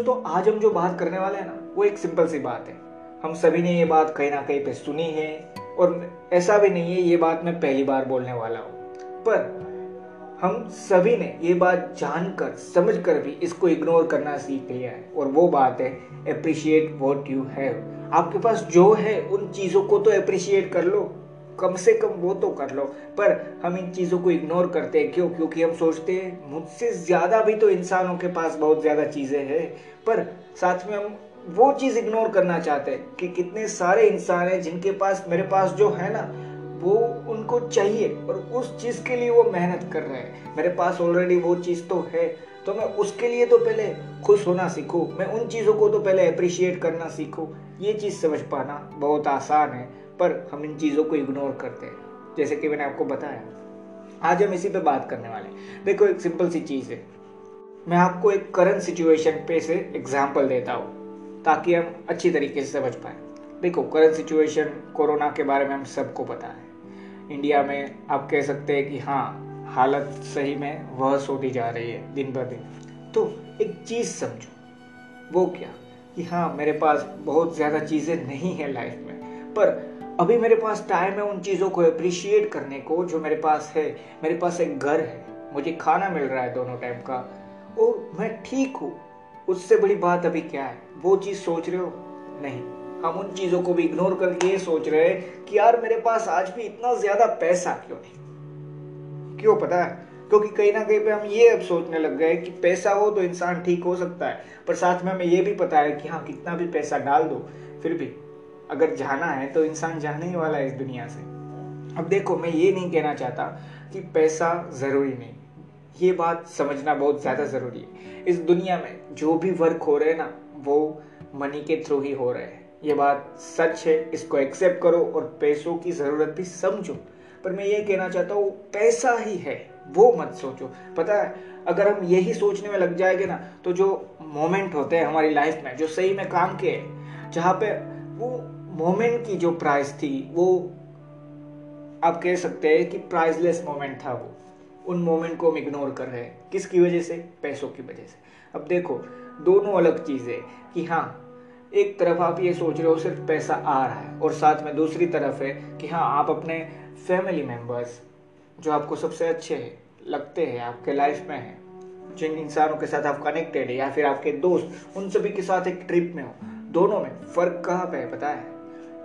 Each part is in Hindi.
दोस्तों, आज हम जो बात करने वाले हैं ना, वो एक सिंपल सी बात है। हम सभी ने ये बात कहीं ना कहीं पे सुनी है, और ऐसा भी नहीं है, ये बात मैं पहली बार बोलने वाला हूँ। पर हम सभी ने ये बात जानकर, समझकर भी इसको इग्नोर करना सीख लिया है। और वो बात है अप्रिशिएट वॉट यू हैव आपके पास जो है, उन चीज़ों को तो अप्रिशिएट कर लो। कम से कम वो तो कर लो। पर हम इन चीज़ों को इग्नोर करते हैं। क्यों? क्योंकि हम सोचते हैं, मुझसे ज़्यादा भी तो इंसानों के पास बहुत ज़्यादा चीज़ें हैं। पर साथ में हम वो चीज़ इग्नोर करना चाहते हैं कि कितने सारे इंसान हैं जिनके पास, मेरे पास जो है ना, वो उनको चाहिए और उस चीज़ के लिए वो मेहनत कर रहे हैं। मेरे पास ऑलरेडी वो चीज़ तो है। तो मैं उसके लिए तो पहले खुश होना सीखूं। मैं उन चीज़ों को तो पहले अप्रिशिएट करना सीखूं। ये चीज़ समझ पाना बहुत आसान है। पर हम इन चीज़ों को इग्नोर करते हैं। जैसे कि मैंने आपको बताया। आज हम इसी पे बात करने वाले हैं। देखो, एक सिंपल सी चीज़ है। मैं आपको एक करंट सिचुएशन पे से एग्ज़ाम्पल देता हूँ, ताकि हम अच्छी तरीके से समझ पाए। देखो करंट सिचुएशन कोरोना के बारे में हम सबको पता है। इंडिया में आप कह सकते हैं कि हाँ हालत सही में वर्स होती जा रही है दिन ब दिन। तो एक चीज़ समझो, वो क्या? कि हाँ मेरे पास बहुत ज़्यादा चीज़ें नहीं है लाइफ में, पर अभी मेरे पास टाइम है उन चीज़ों को अप्रिशिएट करने को, जो मेरे पास है। मेरे पास एक घर है। मुझे खाना मिल रहा है दोनों टाइम का। और मैं ठीक हूँ। उससे बड़ी बात अभी क्या है? वो चीज़ सोच रहे हो? नहीं। हम उन चीज़ों को भी इग्नोर करके ये सोच रहे हैं कि यार मेरे पास आज भी इतना ज़्यादा पैसा क्यों नहीं? क्यों पता है? क्योंकि कहीं ना कहीं पे हम ये अब सोचने लग गए कि पैसा हो तो इंसान ठीक हो सकता है। पर साथ में हमें ये भी पता है कि हाँ कितना भी पैसा डाल दो, फिर भी अगर जाना है तो इंसान जाने ही वाला है इस दुनिया से। अब देखो, मैं ये नहीं कहना चाहता कि पैसा ज़रूरी नहीं। ये बात समझना बहुत ज़्यादा ज़रूरी है। इस दुनिया में जो भी वर्क हो रहे हैं ना, वो मनी के थ्रू ही हो रहे हैं। ये बात सच है, इसको एक्सेप्ट करो और पैसों की ज़रूरत भी समझो। पर मैं ये कहना चाहता हूँ, पैसा ही है, वो मत सोचो। पता है, अगर हम यही सोचने में लग जाएँगे ना तो जो मोमेंट होते हैं हमारी लाइफ में, जो सही में काम के हैं जहाँ पे वो मोमेंट की जो प्राइस थी, वो आप कह सकते हैं कि प्राइसलेस मोमेंट था वो। उन मोमेंट को हम इग्नोर कर रहे हैं। किसकी वजह से? पैसों की वजह से। अब देखो, दोनों अलग चीज़ें कि हाँ एक तरफ़ आप ये सोच रहे हो सिर्फ़ पैसा आ रहा है और साथ में दूसरी तरफ़ है कि हाँ आप अपने फैमिली मेंबर्स जो आपको सबसे अच्छे है, लगते हैं, आपके लाइफ में है, जिन इंसानों के साथ आप कनेक्टेड है या फिर आपके दोस्त, उन सभी के साथ एक ट्रिप में हो, दोनों में फ़र्क कहाँ पे है, पता है?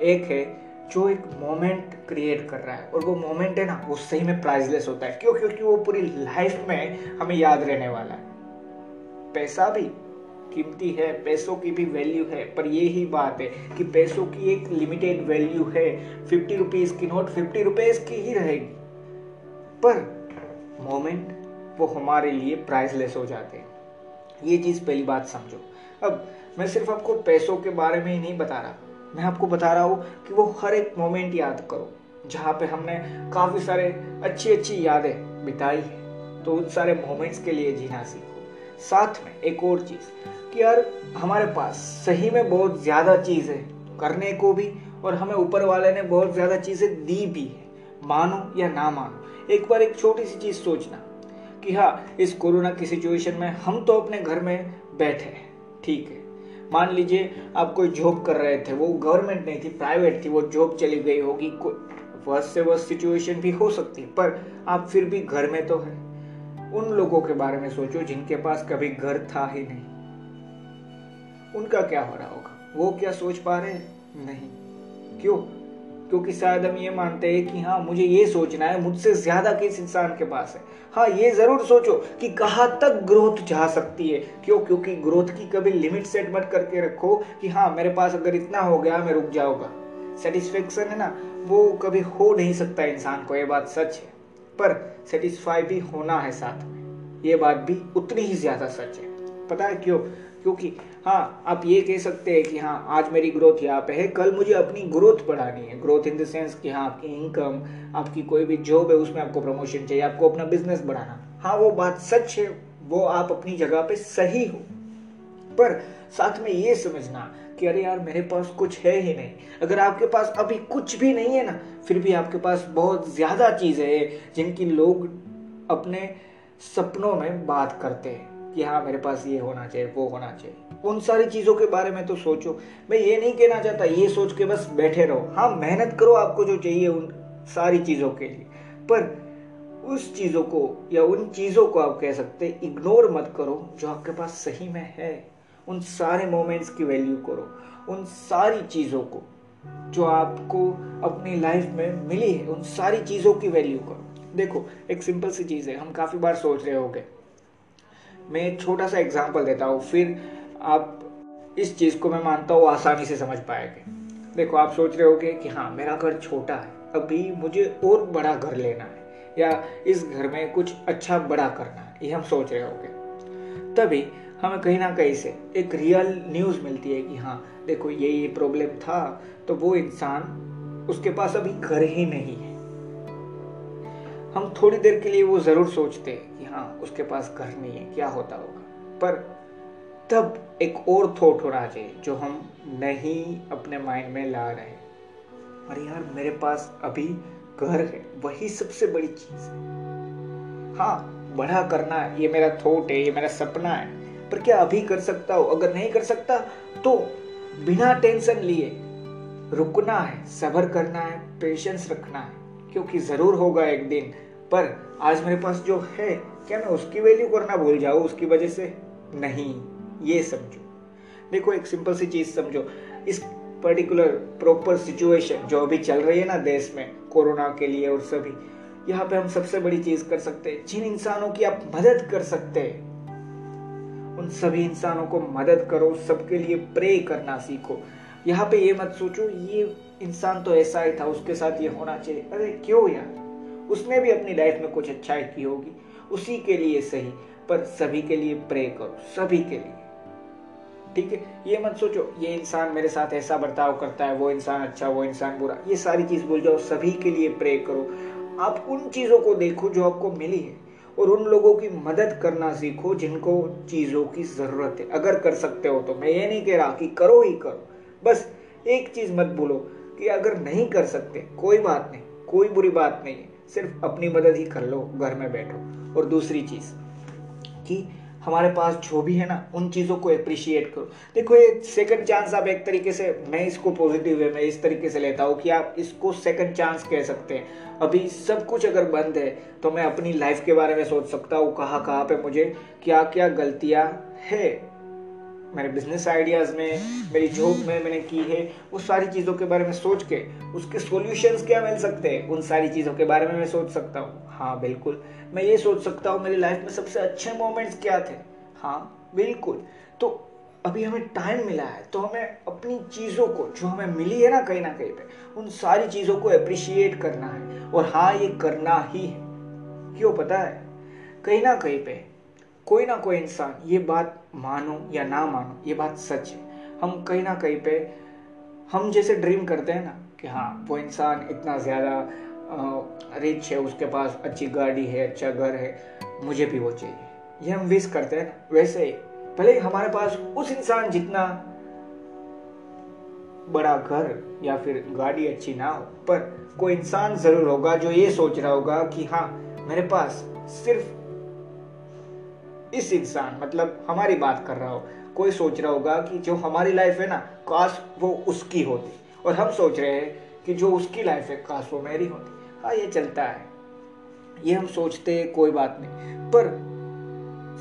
एक है जो एक मोमेंट क्रिएट कर रहा है। और वो मोमेंट है ना, वो सही में प्राइजलेस होता है। क्यों? क्योंकि वो पूरी लाइफ में हमें याद रहने वाला है। पैसा भी कीमती है, पैसों की भी वैल्यू है, पर ये ही बात है कि पैसों की एक लिमिटेड वैल्यू है। फिफ्टी रुपीज़ की नोट फिफ्टी रुपीज़ की ही रहेगी। पर मोमेंट वो हमारे लिए प्राइसलेस हो जाते हैं। ये चीज़ पहली बात समझो। अब मैं सिर्फ़ आपको पैसों के बारे में ही नहीं बता रहा। मैं आपको बता रहा हूँ कि वो हर एक मोमेंट याद करो, जहाँ पे हमने काफ़ी सारे अच्छी अच्छी यादें बिताई है। तो उन सारे मोमेंट्स के लिए जीना सीखो। साथ में एक और चीज़ कि यार, हमारे पास सही में बहुत ज़्यादा चीज़ करने को भी और हमें ऊपर वाले ने बहुत ज़्यादा चीज़ें दी भी है। मानो या ना मानो, एक बार एक छोटी सी चीज़ सोचना कि हाँ इस कोरोना की सिचुएशन में हम तो अपने घर में बैठे हैं, ठीक है? मान लीजिए, आप कोई जॉब कर रहे थे, वो गवर्नमेंट नहीं थी प्राइवेट थी, वो जॉब चली गई होगी, कोई वर्ष से वर्ष सिचुएशन भी हो सकती है, पर आप फिर भी घर में तो है। उन लोगों के बारे में सोचो जिनके पास कभी घर था ही नहीं। उनका क्या हो रहा होगा? वो क्या सोच पा रहे हैं? नहीं। क्यों? क्योंकि शायद हम ये मानते हैं कि हाँ मुझे ये सोचना है, मुझसे ज़्यादा किस इंसान के पास है। हाँ ये ज़रूर सोचो कि कहाँ तक ग्रोथ जा सकती है। क्यों? क्योंकि ग्रोथ की कभी लिमिट सेट मत करके रखो कि हाँ मेरे पास अगर इतना हो गया, मैं रुक जाऊँगा। सेटिस्फेक्शन है ना, वो कभी हो नहीं सकता इंसान को, ये बात सच है। पर सेटिस्फाई भी होना है साथ में। ये बात भी उतनी ही ज़्यादा सच है। पता है क्यों? क्योंकि हाँ आप ये कह सकते हैं कि हाँ आज मेरी ग्रोथ यहाँ पे है, कल मुझे अपनी ग्रोथ बढ़ानी है। ग्रोथ इन द सेंस कि हाँ आपकी इनकम आपकी कोई भी जॉब है, उसमें आपको प्रमोशन चाहिए, आपको अपना बिज़नेस बढ़ाना। हाँ वो बात सच है, वो आप अपनी जगह पे सही हो। पर साथ में ये समझना कि, अरे यार, मेरे पास कुछ है ही नहीं। अगर आपके पास अभी कुछ भी नहीं है ना, फिर भी आपके पास बहुत ज़्यादा चीज़ें हैं जिनकी लोग अपने सपनों में बात करते हैं। कि हाँ मेरे पास ये होना चाहिए, वो होना चाहिए। उन सारी चीज़ों के बारे में तो सोचो। मैं ये नहीं कहना चाहता, ये सोच के बस बैठे रहो। हाँ मेहनत करो आपको जो चाहिए उन सारी चीज़ों के लिए। पर उस चीज़ों को या उन चीज़ों को आप कह सकते इग्नोर मत करो जो आपके पास सही में है। उन सारे मोमेंट्स की वैल्यू करो। उन सारी चीज़ों को जो आपको अपनी लाइफ में मिली है, उन सारी चीज़ों की वैल्यू करो। देखो, एक सिंपल सी चीज़ है, हम काफ़ी बार सोच रहे होंगे। मैं एक छोटा सा एग्ज़ाम्पल देता हूँ, फिर आप इस चीज़ को मैं मानता हूँ आसानी से समझ पाएँगे। देखो, आप सोच रहे होगे कि हाँ मेरा घर छोटा है, अभी मुझे और बड़ा घर लेना है, या इस घर में कुछ अच्छा बड़ा करना है, ये हम सोच रहे होंगे। तभी हमें कहीं ना कहीं से एक रियल न्यूज़ मिलती है कि हाँ देखो, ये ये प्रॉब्लम था तो वो इंसान उसके पास अभी घर ही नहीं है। हम थोड़ी देर के लिए वो ज़रूर सोचते हैं कि हाँ उसके पास घर नहीं है, क्या होता होगा? पर तब एक और थॉट होना चाहिए जो हम नहीं अपने माइंड में ला रहे अरे यार, मेरे पास अभी घर है, वही सबसे बड़ी चीज़ है। हाँ बड़ा करना है, ये मेरा थॉट है, ये मेरा सपना है, पर क्या अभी कर सकता हूँ? अगर नहीं कर सकता तो बिना टेंशन लिए रुकना है, सबर करना है पेशेंस रखना है, क्योंकि ज़रूर होगा एक दिन पर आज मेरे पास जो है, क्या मैं उसकी वैल्यू करना भूल जाऊँ उसकी वजह से? नहीं, ये समझो। देखो, एक सिंपल सी चीज़ समझो। इस पर्टिकुलर प्रॉपर सिचुएशन जो अभी चल रही है ना देश में, कोरोना के लिए और सभी, यहाँ पे हम सबसे बड़ी चीज़ कर सकते हैं। जिन इंसानों की आप मदद कर सकते हैं, उन सभी इंसानों को मदद करो, सबके लिए प्रे करना सीखो। यहाँ पे ये मत सोचो, ये इंसान तो ऐसा ही था, उसके साथ ये होना चाहिए। अरे, क्यों यार? उसने भी अपनी लाइफ में कुछ अच्छा की होगी। उसी के लिए सही, पर सभी के लिए प्रे करो, सभी के लिए। ठीक है? ये मत सोचो, ये इंसान मेरे साथ ऐसा बर्ताव करता है, वो इंसान अच्छा वो इंसान बुरा। ये सारी चीज़ भूल जाओ, सभी के लिए प्रे करो। आप उन चीज़ों को देखो जो आपको मिली है, और उन लोगों की मदद करना सीखो जिनको चीज़ों की ज़रूरत है। अगर कर सकते हो तो। मैं ये नहीं कह रहा कि करो ही करो। बस एक चीज़ मत भूलो कि अगर नहीं कर सकते, कोई बात नहीं, कोई बुरी बात नहीं है। सिर्फ़ अपनी मदद ही कर लो, घर में बैठो। और दूसरी चीज़, कि हमारे पास जो भी है ना, उन चीज़ों को अप्रिशिएट करो। देखो, ये सेकंड चांस आप एक तरीके से, मैं इसको पॉजिटिव वे में इस तरीके से लेता हूँ कि आप इसको सेकंड चांस कह सकते हैं। अभी सब कुछ अगर बंद है तो मैं अपनी लाइफ के बारे में सोच सकता हूँ कहाँ कहाँ पे मुझे क्या क्या गलतियाँ है। मेरे बिज़नेस आइडियाज़ में, मेरी जॉब में मैंने की है वो सारी चीज़ों के बारे में सोच के, उसके सॉल्यूशंस क्या मिल सकते हैं, उन सारी चीज़ों के बारे में मैं सोच सकता हूँ। हाँ बिल्कुल। मैं ये सोच सकता हूँ मेरी लाइफ में सबसे अच्छे मोमेंट्स क्या थे? हाँ बिल्कुल। तो अभी हमें टाइम मिला है तो हमें अपनी चीज़ों को, जो हमें मिली है ना कहीं ना कहीं पे, उन सारी चीज़ों को अप्रिशिएट करना है। और हाँ ये करना ही है। क्यों पता है? कहीं ना कहीं पे कोई ना कोई इंसान ये बात मानो या ना मानो, ये बात सच है। हम कहीं ना कहीं पे, हम जैसे ड्रीम करते हैं ना कि हाँ वो इंसान इतना ज़्यादा रिच है, उसके पास अच्छी गाड़ी है अच्छा घर है, मुझे भी वो चाहिए। ये हम विश करते हैं ना। वैसे ही, भले हमारे पास उस इंसान जितना बड़ा घर या फिर गाड़ी अच्छी ना हो, पर कोई इंसान ज़रूर होगा जो ये सोच रहा होगा कि हाँ मेरे पास सिर्फ़ इस इंसान मतलब हमारी बात कर रहा हो, कोई सोच रहा होगा कि जो हमारी लाइफ है ना, काश वो उसकी होती। और हम सोच रहे हैं कि जो उसकी लाइफ है, काश वो मेरी होती। हाँ ये चलता है। ये हम सोचते हैं, कोई बात नहीं। पर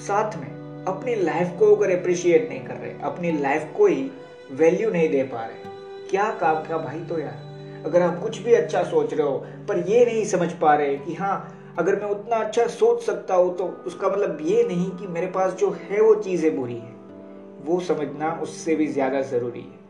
साथ में अपनी लाइफ को अगर अप्रिशिएट नहीं कर रहे, अपनी लाइफ को ही वैल्यू नहीं दे पा रहे, क्या काम का भाई तो यार? अगर आप कुछ भी अच्छा सोच रहे हो, पर ये नहीं समझ पा रहे कि हाँ अगर मैं उतना अच्छा सोच सकता हूँ तो उसका मतलब ये नहीं कि मेरे पास जो है वो चीज़ें बुरी है। वो समझना उससे भी ज़्यादा ज़रूरी है।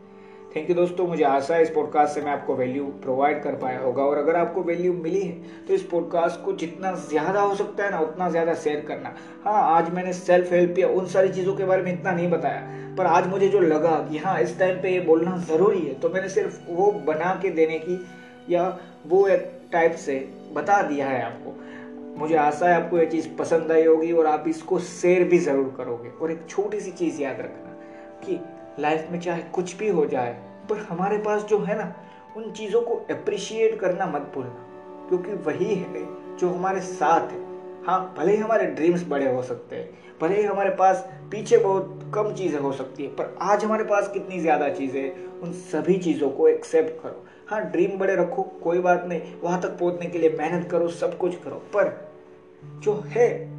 थैंक यू दोस्तों, मुझे आशा है इस पॉडकास्ट से मैं आपको वैल्यू प्रोवाइड कर पाया होगा। और अगर आपको वैल्यू मिली है तो इस पॉडकास्ट को जितना ज़्यादा हो सकता है ना, उतना ज़्यादा शेयर करना। हाँ आज मैंने सेल्फ हेल्प या उन सारी चीज़ों के बारे में इतना नहीं बताया, पर आज मुझे जो लगा कि हाँ इस टाइम पे ये बोलना ज़रूरी है तो मैंने सिर्फ़ वो बना के देने की या वो टाइप से बता दिया है आपको। मुझे आशा है आपको ये चीज़ पसंद आई होगी और आप इसको शेयर भी ज़रूर करोगे। और एक छोटी सी चीज़ याद रखना कि लाइफ में चाहे कुछ भी हो जाए, पर हमारे पास जो है ना, उन चीज़ों को अप्रिशिएट करना मत भूलना, क्योंकि वही है जो हमारे साथ है। हाँ भले ही हमारे ड्रीम्स बड़े हो सकते हैं, भले ही हमारे पास पीछे बहुत कम चीज़ें हो सकती है, पर आज हमारे पास कितनी ज़्यादा चीज़ें उन सभी चीज़ों को एक्सेप्ट करो। हाँ ड्रीम बड़े रखो, कोई बात नहीं, वहाँ तक पहुँचने के लिए मेहनत करो, सब कुछ करो, पर जो है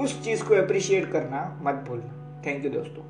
उस चीज़ को अप्रिशिएट करना मत भूलना। थैंक यू दोस्तों।